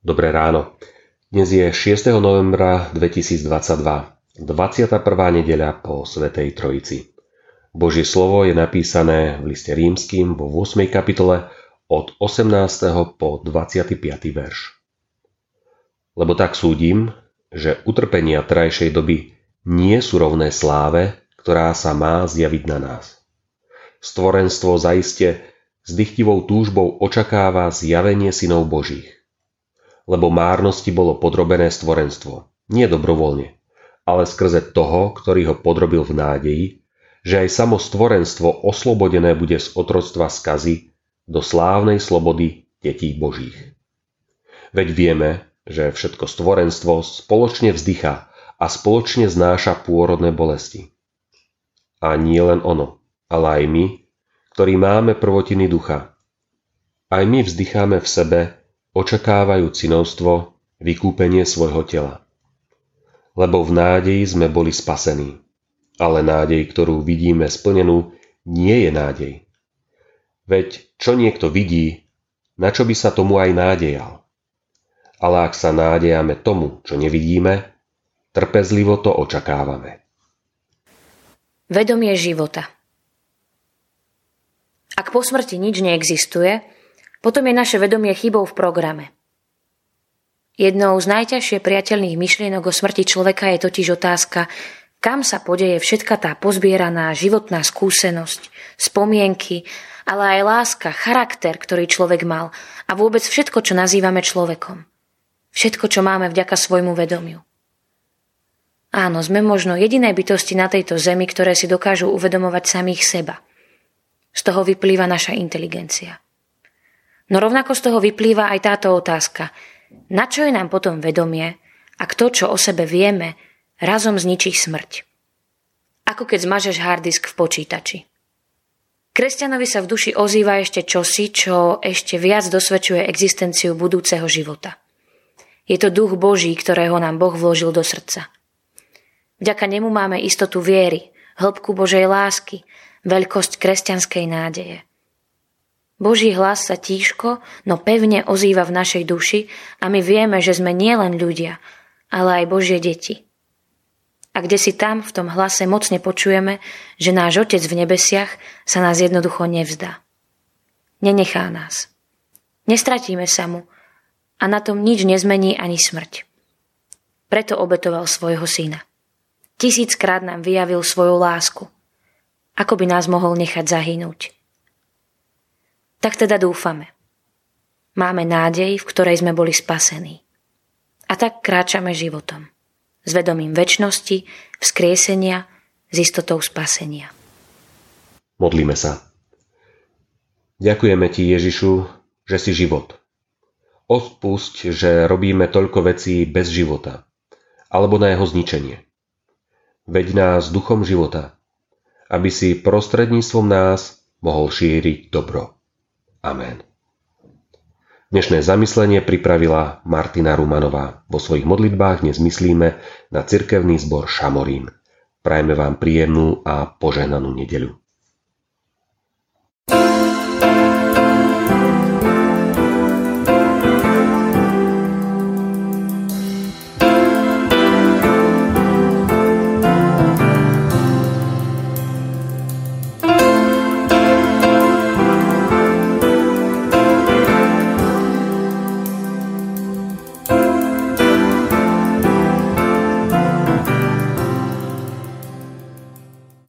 Dobré ráno. Dnes je 6. novembra 2022, 21. nedeľa po Svetej Trojici. Božie slovo je napísané v liste rímským vo 8. kapitole od 18. po 25. verš. Lebo tak súdim, že utrpenia trajšej doby nie sú rovné sláve, ktorá sa má zjaviť na nás. Stvorenstvo zaiste s dychtivou túžbou očakáva zjavenie synov Božích lebo márnosti bolo podrobené stvorenstvo. Nie dobrovoľne, ale skrze toho, ktorý ho podrobil v nádeji, že aj samo stvorenstvo oslobodené bude z otroctva skazy do slávnej slobody detí Božích. Veď vieme, že všetko stvorenstvo spoločne vzdychá a spoločne znáša pôrodné bolesti. A nie len ono, ale aj my, ktorí máme prvotiny ducha. Aj my vzdycháme v sebe očakávajú synovstvo, vykúpenie svojho tela. Lebo v nádeji sme boli spasení. Ale nádej, ktorú vidíme splnenú, nie je nádej. Veď čo niekto vidí, na čo by sa tomu aj nádejal? Ale ak sa nádejame tomu, čo nevidíme, trpezlivo to očakávame. Vedomie života Ak po smrti nič neexistuje, potom je naše vedomie chybou v programe. Jednou z najťažšie priateľných myšlienok o smrti človeka je totiž otázka, kam sa podeje všetka tá pozbieraná životná skúsenosť, spomienky, ale aj láska, charakter, ktorý človek mal a vôbec všetko, čo nazývame človekom. Všetko, čo máme vďaka svojmu vedomiu. Áno, sme možno jediné bytosti na tejto zemi, ktoré si dokážu uvedomovať samých seba. Z toho vyplýva naša inteligencia. No rovnako z toho vyplýva aj táto otázka. Na čo je nám potom vedomie, ak to, čo o sebe vieme, razom zničí smrť? Ako keď zmažeš harddisk v počítači. Kresťanovi sa v duši ozýva ešte čosi, čo ešte viac dosvedčuje existenciu budúceho života. Je to duch Boží, ktorého nám Boh vložil do srdca. Vďaka nemu máme istotu viery, hĺbku Božej lásky, veľkosť kresťanskej nádeje. Boží hlas sa tížko, no pevne ozýva v našej duši a my vieme, že sme nielen ľudia, ale aj Božie deti. A kde si tam v tom hlase mocne počujeme, že náš Otec v nebesiach sa nás jednoducho nevzdá. Nenechá nás. Nestratíme sa mu a na tom nič nezmení ani smrť. Preto obetoval svojho syna. Tisíckrát nám vyjavil svoju lásku. Ako by nás mohol nechať zahynúť? Tak teda dúfame. Máme nádej, v ktorej sme boli spasení. A tak kráčame životom. S vedomím väčšnosti, vzkriesenia, s istotou spasenia. Modlíme sa. Ďakujeme Ti, Ježišu, že si život. Odpusť, že robíme toľko vecí bez života, alebo na jeho zničenie. Veď nás duchom života, aby si prostredníctvom nás mohol šíriť dobro. Amen. Dnešné zamyslenie pripravila Martina Rumanová. Vo svojich modlitbách dnes myslíme na cirkevný zbor Šamorín. Prajme vám príjemnú a požehnanú nedeľu.